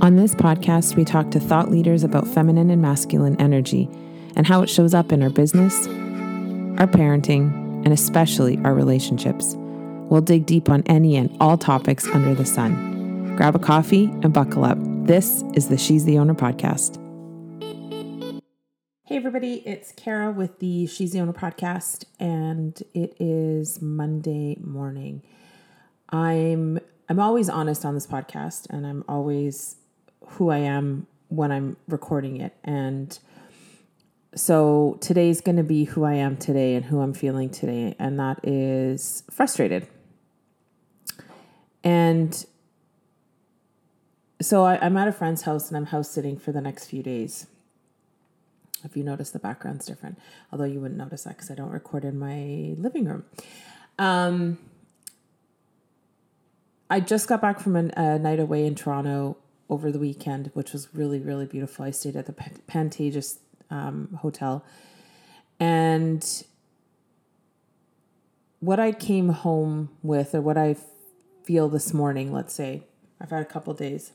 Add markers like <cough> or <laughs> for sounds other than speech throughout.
On this podcast, we talk to thought leaders about feminine and masculine energy and how it shows up in our business, our parenting, and especially our relationships. We'll dig deep on any and all topics under the sun. Grab a coffee and buckle up. This is the She's the Owner podcast. Hey, everybody, it's Kara with the She's the Owner podcast, and it is Monday morning. I'm I'm always honest on this podcast, and I'm always who I am when I'm recording it. And so today's going to be who I am today and who I'm feeling today, and that is frustrated. And so I, am at a friend's house and I'm house sitting for the next few days. If you notice, the background's different, although you wouldn't notice that because I don't record in my living room. Um, I just got back from a, a night away in Toronto over the weekend, which was really, really beautiful. I stayed at the Pantages um, Hotel. And what I came home with, or what I feel this morning, let's say, I've had a couple days,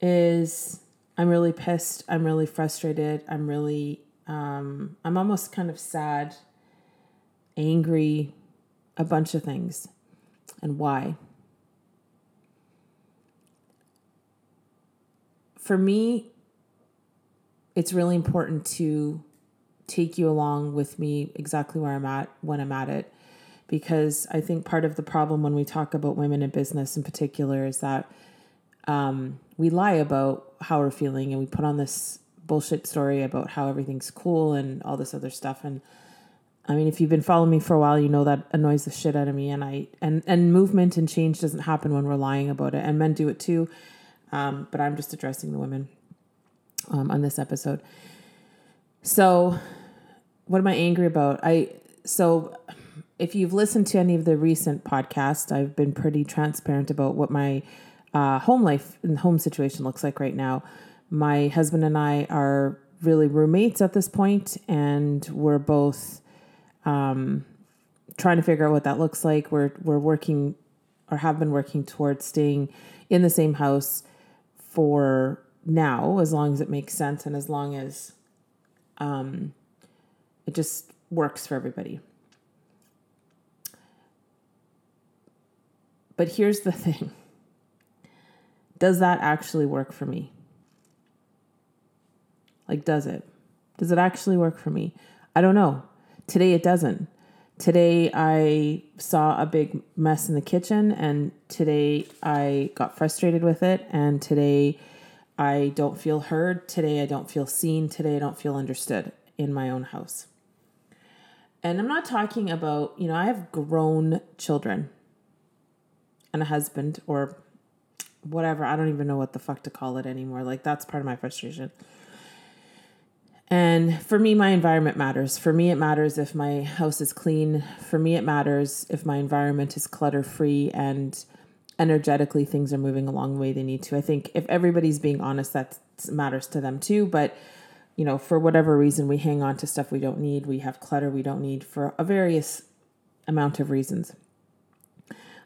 is I'm really pissed. I'm really frustrated. I'm really, um, I'm almost kind of sad, angry, a bunch of things. And why? For me, it's really important to take you along with me exactly where I'm at when I'm at it. Because I think part of the problem when we talk about women in business in particular is that um, we lie about how we're feeling and we put on this bullshit story about how everything's cool and all this other stuff. And I mean, if you've been following me for a while, you know that annoys the shit out of me. And I and and movement and change doesn't happen when we're lying about it, and men do it too. Um, but I'm just addressing the women um, on this episode. So, what am I angry about? I so if you've listened to any of the recent podcasts, I've been pretty transparent about what my uh, home life and home situation looks like right now. My husband and I are really roommates at this point, and we're both um, trying to figure out what that looks like. We're we're working or have been working towards staying in the same house for now, as long as it makes sense and as long as um, it just works for everybody. But here's the <laughs> thing Does that actually work for me? Like, does it? Does it actually work for me? I don't know. Today it doesn't. Today I saw a big mess in the kitchen, and today I got frustrated with it, and today I don't feel heard. Today I don't feel seen. Today I don't feel understood in my own house. And I'm not talking about, you know, I have grown children and a husband or whatever. I don't even know what the fuck to call it anymore. Like, that's part of my frustration. And for me, my environment matters. For me, it matters if my house is clean. For me, it matters if my environment is clutter free and energetically things are moving along the way they need to. I think if everybody's being honest, that matters to them too. But, you know, for whatever reason, we hang on to stuff we don't need. We have clutter we don't need for a various amount of reasons.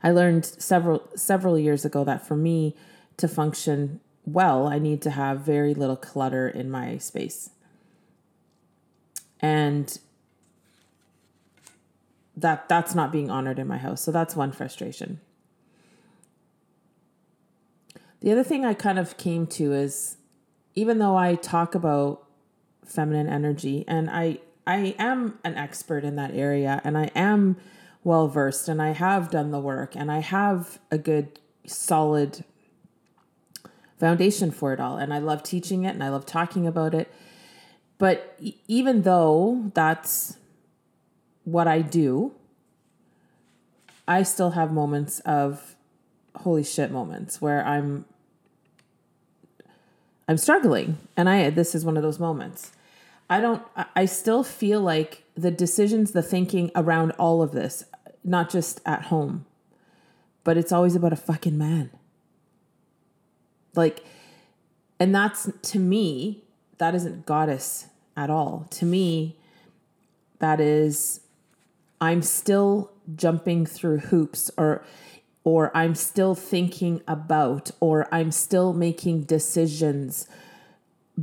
I learned several several years ago that for me to function well, I need to have very little clutter in my space and that that's not being honored in my house. So that's one frustration. The other thing i kind of came to is even though i talk about feminine energy and i i am an expert in that area and i am well versed and i have done the work and i have a good solid foundation for it all and i love teaching it and i love talking about it but even though that's what I do, I still have moments of holy shit moments where I'm I'm struggling and I this is one of those moments. I don't I still feel like the decisions, the thinking around all of this, not just at home, but it's always about a fucking man. Like and that's to me that isn't goddess at all. To me, that is, I'm still jumping through hoops, or or I'm still thinking about, or I'm still making decisions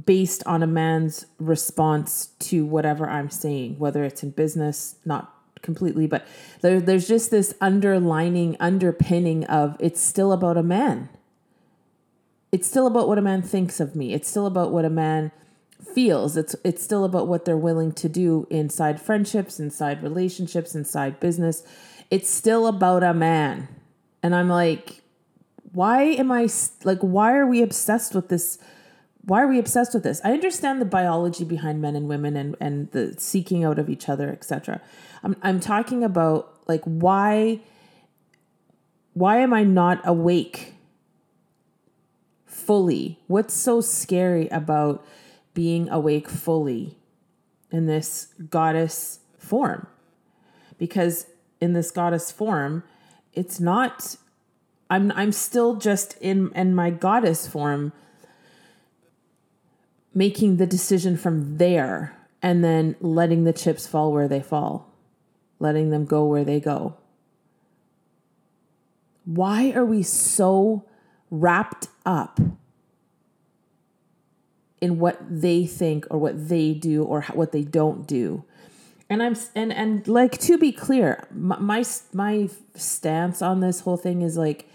based on a man's response to whatever I'm saying, whether it's in business, not completely, but there, there's just this underlining, underpinning of it's still about a man. It's still about what a man thinks of me. It's still about what a man feels. It's it's still about what they're willing to do inside friendships, inside relationships, inside business. It's still about a man. And I'm like, why am I like why are we obsessed with this why are we obsessed with this? I understand the biology behind men and women and, and the seeking out of each other, etc. I'm I'm talking about like why why am I not awake fully? What's so scary about being awake fully in this goddess form? Because in this goddess form, it's not I'm I'm still just in in my goddess form making the decision from there and then letting the chips fall where they fall, letting them go where they go. Why are we so wrapped up in what they think or what they do or what they don't do? And I'm and and like to be clear, my my, stance on this whole thing is like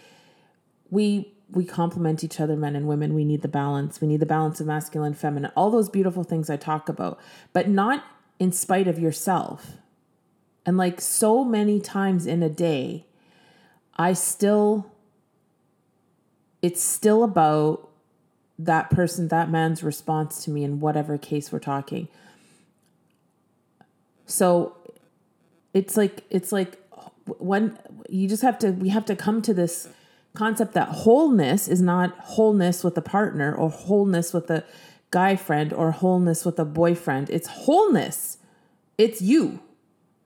we we complement each other, men and women. We need the balance. We need the balance of masculine, feminine, all those beautiful things I talk about, but not in spite of yourself. And like so many times in a day, I still, it's still about that person, that man's response to me in whatever case we're talking. So it's like, it's like when you just have to, we have to come to this concept that wholeness is not wholeness with a partner or wholeness with a guy friend or wholeness with a boyfriend. It's wholeness. It's you.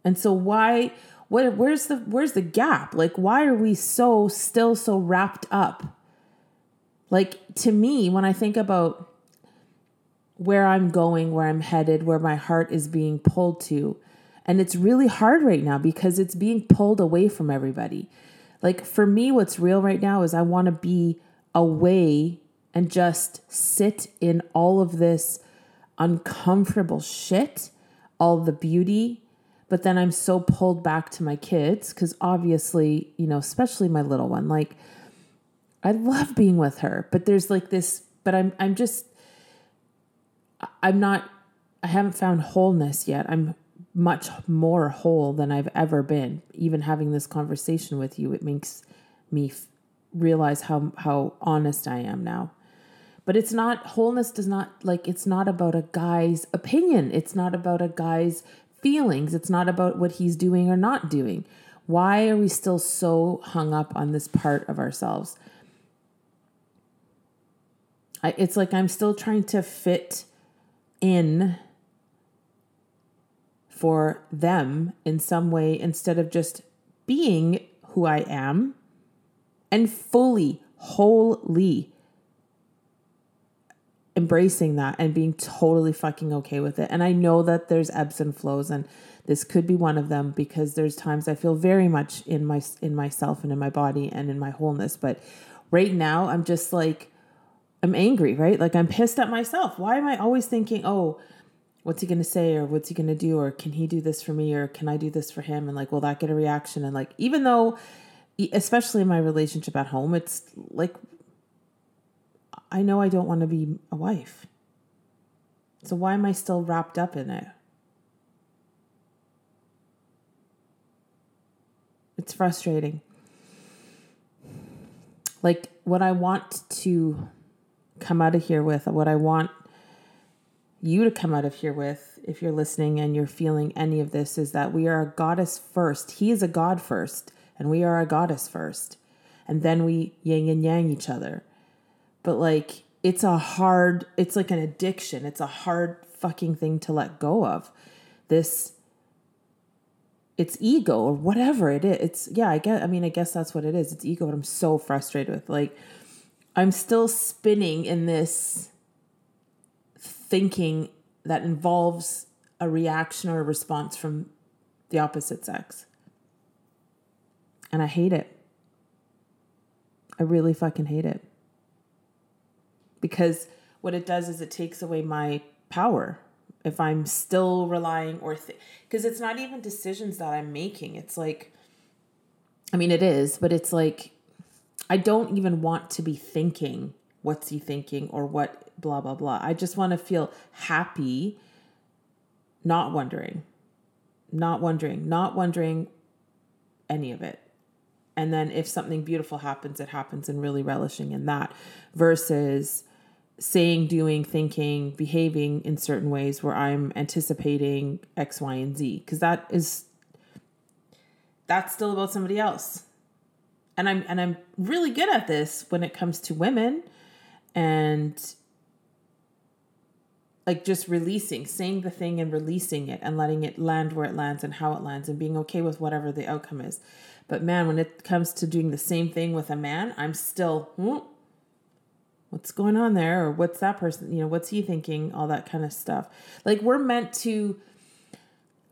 And so why what where's the where's the gap? Like why are we so still so wrapped up? Like to me when I think about where I'm going, where I'm headed, where my heart is being pulled to, and it's really hard right now because it's being pulled away from everybody. Like for me, what's real right now is I want to be away and just sit in all of this uncomfortable shit, all the beauty. But then I'm so pulled back to my kids because obviously, you know, especially my little one, like I love being with her, but there's like this, but I'm, I'm just, I'm not, I haven't found wholeness yet. I'm much more whole than I've ever been. Even having this conversation with you, it makes me f- realize how how honest I am now. But it's not wholeness does not like it's not about a guy's opinion. It's not about a guy's feelings. It's not about what he's doing or not doing. Why are we still so hung up on this part of ourselves? I, it's like I'm still trying to fit in for them in some way instead of just being who I am and fully, wholly embracing that and being totally fucking okay with it. And I know that there's ebbs and flows and this could be one of them because there's times I feel very much in my in myself and in my body and in my wholeness, but right now I'm just like I'm angry, right? Like I'm pissed at myself. Why am I always thinking, "Oh, what's he going to say or what's he going to do or can he do this for me or can I do this for him and like will that get a reaction and like even though especially in my relationship at home it's like I know I don't want to be a wife. So why am I still wrapped up in it? It's frustrating. Like what I want to come out of here with, what I want you to come out of here with, if you're listening and you're feeling any of this, is that we are a goddess first. He is a god first, and we are a goddess first. And then we yin and yang each other. But like, it's a hard, it's like an addiction. It's a hard fucking thing to let go of. This, it's ego or whatever it is. It's, yeah, I guess, I mean, I guess that's what it is. It's ego, but I'm so frustrated with. Like, I'm still spinning in this thinking that involves a reaction or a response from the opposite sex. And I hate it. I really fucking hate it. Because what it does is it takes away my power if I'm still relying or because th- it's not even decisions that I'm making. It's like, I mean, it is, but it's like, I don't even want to be thinking, what's he thinking or what, blah, blah, blah. I just want to feel happy, not wondering, not wondering, not wondering any of it. And then if something beautiful happens, it happens and really relishing in that versus saying, doing, thinking, behaving in certain ways where I'm anticipating X, Y, and Z. Because that is that's still about somebody else. And I'm and I'm really good at this when it comes to women and like just releasing, saying the thing and releasing it and letting it land where it lands and how it lands and being okay with whatever the outcome is. But man, when it comes to doing the same thing with a man, I'm still, hmm, what's going on there? Or what's that person, you know, what's he thinking? All that kind of stuff. Like we're meant to,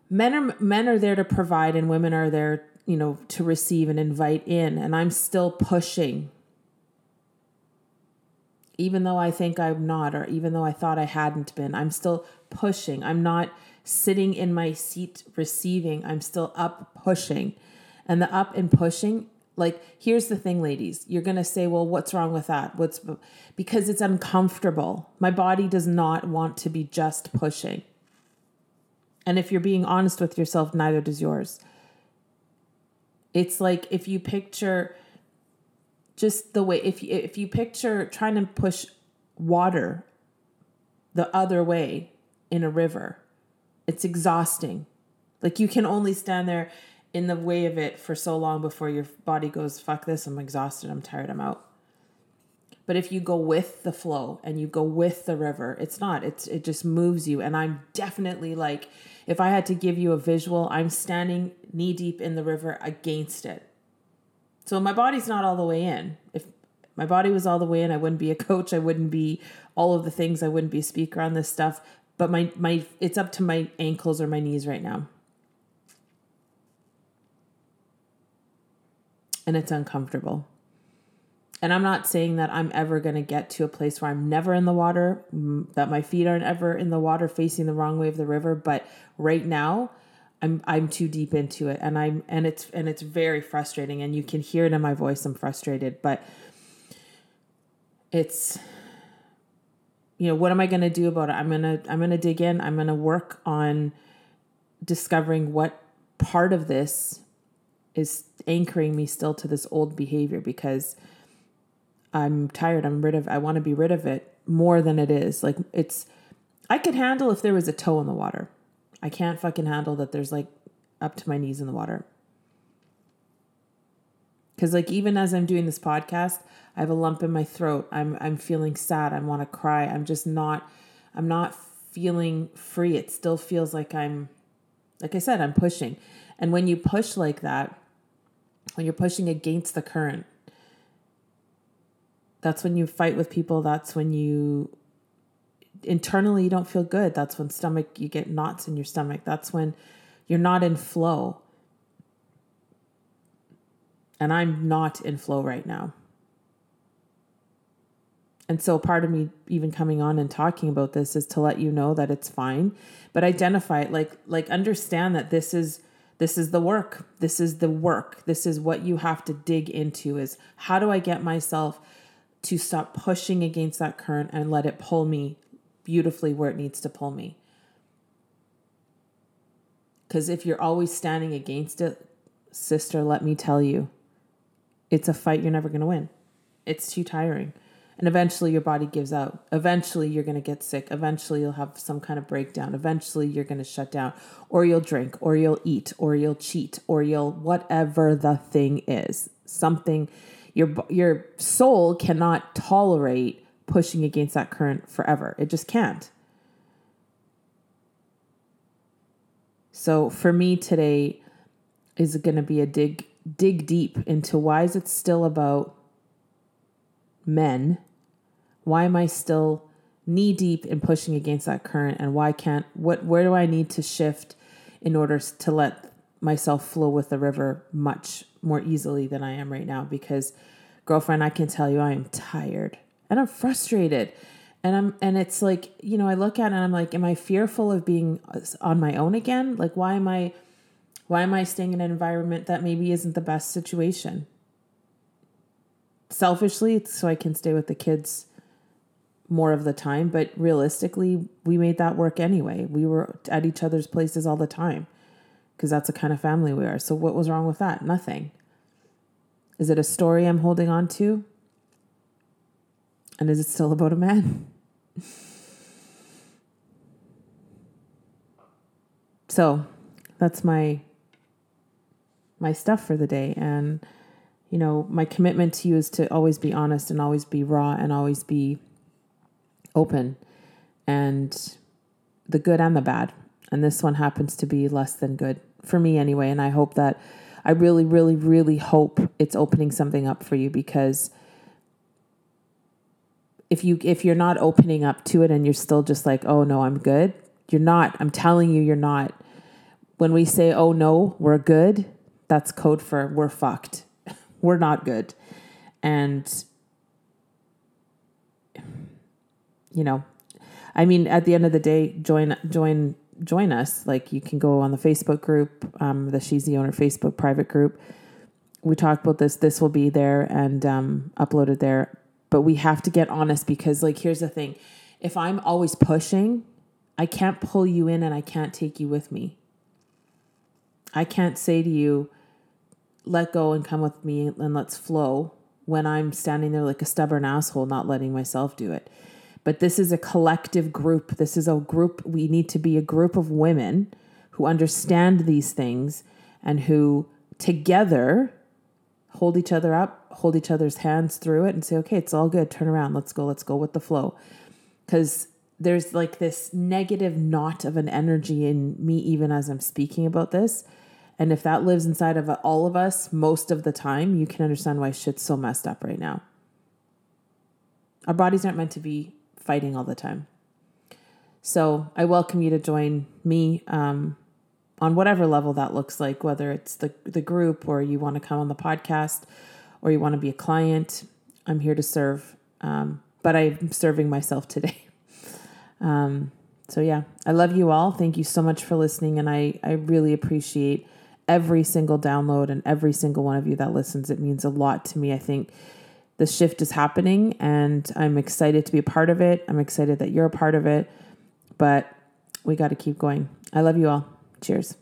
men are, men are there to provide and women are there, you know, to receive and invite in. And I'm still pushing even though I think I'm not, or even though I thought I hadn't been, I'm still pushing. I'm not sitting in my seat receiving, I'm still up pushing. And the up and pushing, like, here's the thing, ladies. You're going to say, well, what's wrong with that? What's because it's uncomfortable. My body does not want to be just pushing. And if you're being honest with yourself, neither does yours. It's like if you picture just the way if you, if you picture trying to push water the other way in a river, it's exhausting. Like you can only stand there in the way of it for so long before your body goes, fuck this, I'm exhausted, I'm tired, I'm out. But if you go with the flow and you go with the river, it's not. It's it just moves you. And I'm definitely like, if I had to give you a visual, I'm standing knee deep in the river against it. So my body's not all the way in. If my body was all the way in, I wouldn't be a <laughs> coach. I wouldn't be all of the things. I wouldn't be a speaker on this stuff. But my my it's up to my ankles or my knees right now. and it's uncomfortable. And I'm not saying that I'm ever going to get to a place where I'm never in the water, that my feet aren't ever in the water facing the wrong way of the river, but right now I'm I'm too deep into it and I'm and it's and it's very frustrating and you can hear it in my voice I'm frustrated, but it's you know, what am I going to do about it? I'm going to I'm going to dig in. I'm going to work on discovering what part of this is anchoring me still to this old behavior because I'm tired. I'm rid of I want to be rid of it more than it is. Like it's I could handle if there was a toe in the water. I can't fucking handle that there's like up to my knees in the water. Cuz like even as I'm doing this podcast, I have a lump in my throat. I'm I'm feeling sad. I want to cry. I'm just not I'm not feeling free. It still feels like I'm like I said, I'm pushing. And when you push like that, when you're pushing against the current. That's when you fight with people. That's when you internally you don't feel good. That's when stomach you get knots in your stomach. That's when you're not in flow. And I'm not in flow right now. And so part of me even coming on and talking about this is to let you know that it's fine, but identify it like like understand that this is this is the work this is the work this is what you have to dig into is how do i get myself to stop pushing against that current and let it pull me beautifully where it needs to pull me because if you're always standing against it sister let me tell you it's a fight you're never going to win it's too tiring and eventually your body gives out. Eventually you're going to get sick. Eventually you'll have some kind of breakdown. Eventually you're going to shut down, or you'll drink, or you'll eat, or you'll cheat, or you'll whatever the thing is. Something your your soul cannot tolerate pushing against that current forever. It just can't. So for me today is going to be a dig dig deep into why is it still about men, why am I still knee deep in pushing against that current and why can't what where do I need to shift in order to let myself flow with the river much more easily than I am right now because girlfriend, I can tell you I am tired and I'm frustrated. And I'm and it's like, you know, I look at it and I'm like, am I fearful of being uh, on my own again? Like why am I why am I staying in an environment that maybe isn't the best situation? Selfishly, so I can stay with the kids more of the time, but realistically, we made that work anyway. We were at each other's places all the time because that's the kind of family we are. So, what was wrong with that? Nothing. Is it a story I'm holding on to? And is it still about a man? <laughs> so, that's my my stuff for the day and you know, my commitment to you is to always be honest and always be raw and always be open and the good and the bad. And this one happens to be less than good for me anyway. And I hope that I really, really, really hope it's opening something up for you because if you if you're not opening up to it and you're still just like, oh no, I'm good, you're not. I'm telling you, you're not. When we say, oh no, we're good, that's code for we're fucked. <laughs> we're not good. And you know, I mean, at the end of the day, join join join us. Like you can go on the Facebook group, um, the She's the Owner Facebook private group. We talked about this. This will be there and um, uploaded there. But we have to get honest because, like, here's the thing: if I'm always pushing, I can't pull you in and I can't take you with me. I can't say to you, "Let go and come with me and let's flow." When I'm standing there like a stubborn asshole, not letting myself do it but this is a collective group. This is a group, we need to be a group of women who understand these things and who together hold each other up, hold each other's hands through it, and say, okay, it's all good. Turn around. Let's go. Let's go with the flow. Because there's like this negative knot of an energy in me, even as I'm speaking about this. And if that lives inside of all of us most of the time, you can understand why shit's so messed up right now. Our bodies aren't meant to be fighting all the time. So I welcome you to join me um, on whatever level that looks like, whether it's the, the group or you want to come on the podcast or you want to be a client. I'm here to serve, um, but I'm serving myself today. <laughs> um, so, yeah, I love you all. Thank you so much for listening. And I, I really appreciate every single download and every single one of you that listens. It means a lot to me. I think the shift is happening and I'm excited to be a part of it. I'm excited that you're a part of it, but we got to keep going. I love you all. Cheers.